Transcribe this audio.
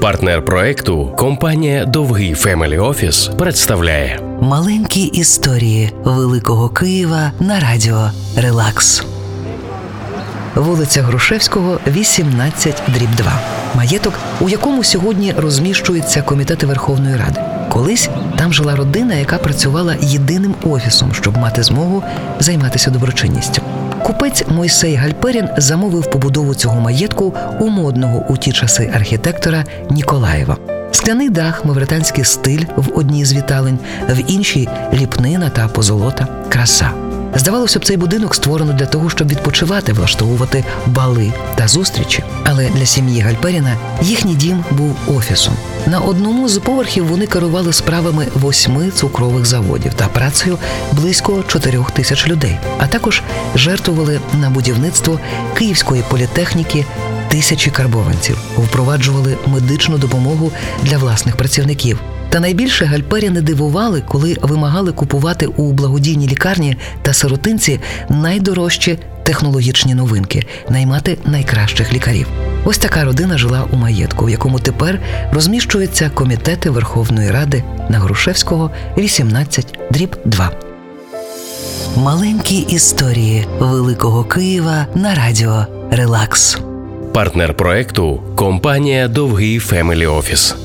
Партнер проекту компанія Довгий Family Office представляє Маленькі історії Великого Києва на радіо Релакс. Вулиця Грушевського, 18, дріб 2. Маєток, у якому сьогодні розміщуються комітети Верховної Ради. Колись там жила родина, яка працювала єдиним офісом, щоб мати змогу займатися доброчинністю. Купець Мойсей Гальперін замовив побудову цього маєтку у модного у ті часи архітектора Ніколаєва. Скляний дах, мавританський стиль в одній з віталень, в іншій ліпнина та позолота, краса. Здавалося б, цей будинок створено для того, щоб відпочивати, влаштовувати бали та зустрічі. Але для сім'ї Гальперіна їхній дім був офісом. На одному з поверхів вони керували справами восьми цукрових заводів та працею близько чотирьох тисяч людей, а також жертвували на будівництво Київської політехніки тисячі карбованців, впроваджували медичну допомогу для власних працівників. Та найбільше гальперіни дивували, коли вимагали купувати у благодійній лікарні та сиротинці найдорожчі технологічні новинки, наймати найкращих лікарів. Ось така родина жила у маєтку, в якому тепер розміщуються комітети Верховної Ради на Грушевського 18 дріб 2. Маленькі історії Великого Києва на радіо Релакс. партнер проекту компанія Довгий Family Office.